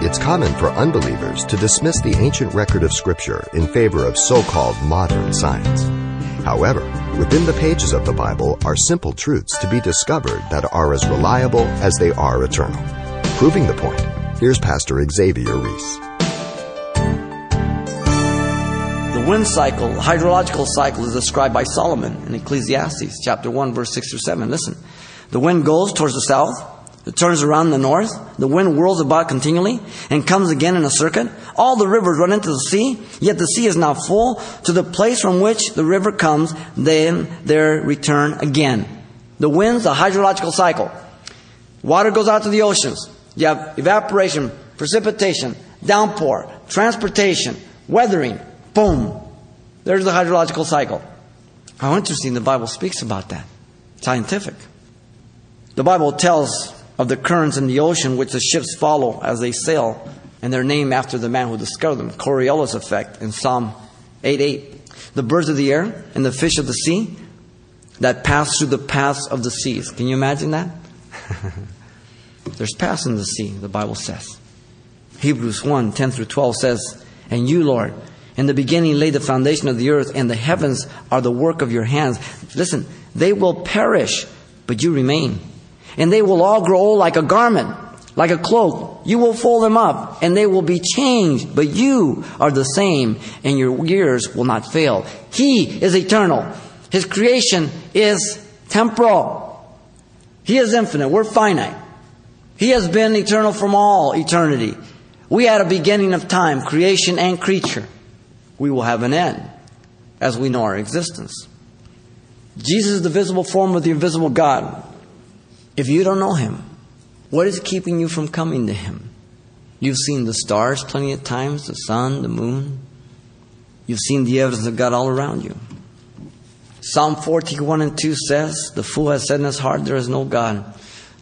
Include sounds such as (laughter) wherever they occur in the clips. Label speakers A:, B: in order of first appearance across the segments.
A: It's common for unbelievers to dismiss the ancient record of Scripture in favor of so called modern science. However, within the pages of the Bible are simple truths to be discovered that are as reliable as they are eternal. Proving the point, here's Pastor Xavier Reese.
B: The wind cycle, hydrological cycle, is described by Solomon in Ecclesiastes chapter 1, verse 6 through 7. Listen, the wind goes towards the south that turns around in the north, the wind whirls about continually, and comes again in a circuit. All the rivers run into the sea, yet the sea is now full. To the place from which the river comes, then they return again. The wind's a hydrological cycle. Water goes out to the oceans. You have evaporation, precipitation, downpour, transportation, weathering. Boom. There's the hydrological cycle. How interesting the Bible speaks about that. Scientific. The Bible tells of the currents in the ocean which the ships follow as they sail, and their name after the man who discovered them, Coriolis effect in Psalm 8 8. The birds of the air and the fish of the sea that pass through the paths of the seas. Can you imagine that? (laughs) There's paths in the sea, the Bible says. Hebrews 1 10 through 12 says, And you, Lord, in the beginning laid the foundation of the earth, and the heavens are the work of your hands. Listen, they will perish, but you remain and they will all grow old like a garment, like a cloak. You will fold them up, and they will be changed, but you are the same, and your years will not fail. He is eternal. His creation is temporal. He is infinite. We're finite. He has been eternal from all eternity. We had a beginning of time, creation and creature. We will have an end as we know our existence. Jesus is the visible form of the invisible God. If you don't know Him, what is keeping you from coming to Him? You've seen the stars plenty of times, the sun, the moon. You've seen the evidence of God all around you. Psalm 41 and 2 says, The fool has said in his heart, There is no God.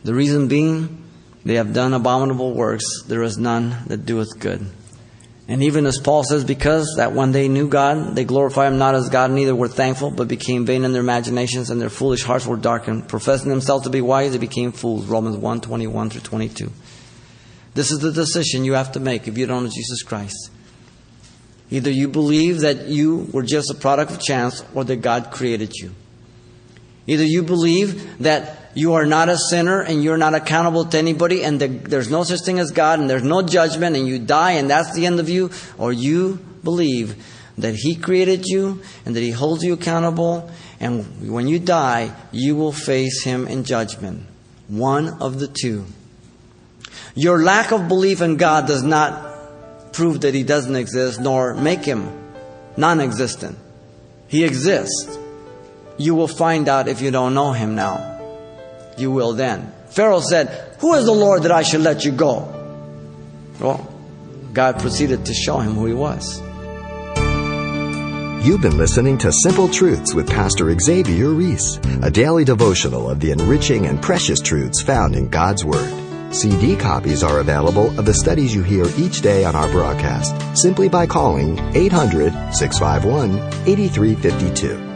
B: The reason being, they have done abominable works. There is none that doeth good. And even as Paul says, because that when they knew God, they glorified him not as God, neither were thankful, but became vain in their imaginations, and their foolish hearts were darkened. Professing themselves to be wise, they became fools. Romans 1 21 through 22. This is the decision you have to make if you don't know Jesus Christ. Either you believe that you were just a product of chance, or that God created you. Either you believe that you are not a sinner and you're not accountable to anybody and the, there's no such thing as God and there's no judgment and you die and that's the end of you, or you believe that He created you and that He holds you accountable and when you die, you will face Him in judgment. One of the two. Your lack of belief in God does not prove that He doesn't exist nor make Him non existent. He exists. You will find out if you don't know him now. You will then. Pharaoh said, Who is the Lord that I should let you go? Well, God proceeded to show him who he was.
A: You've been listening to Simple Truths with Pastor Xavier Reese, a daily devotional of the enriching and precious truths found in God's Word. CD copies are available of the studies you hear each day on our broadcast simply by calling 800 651 8352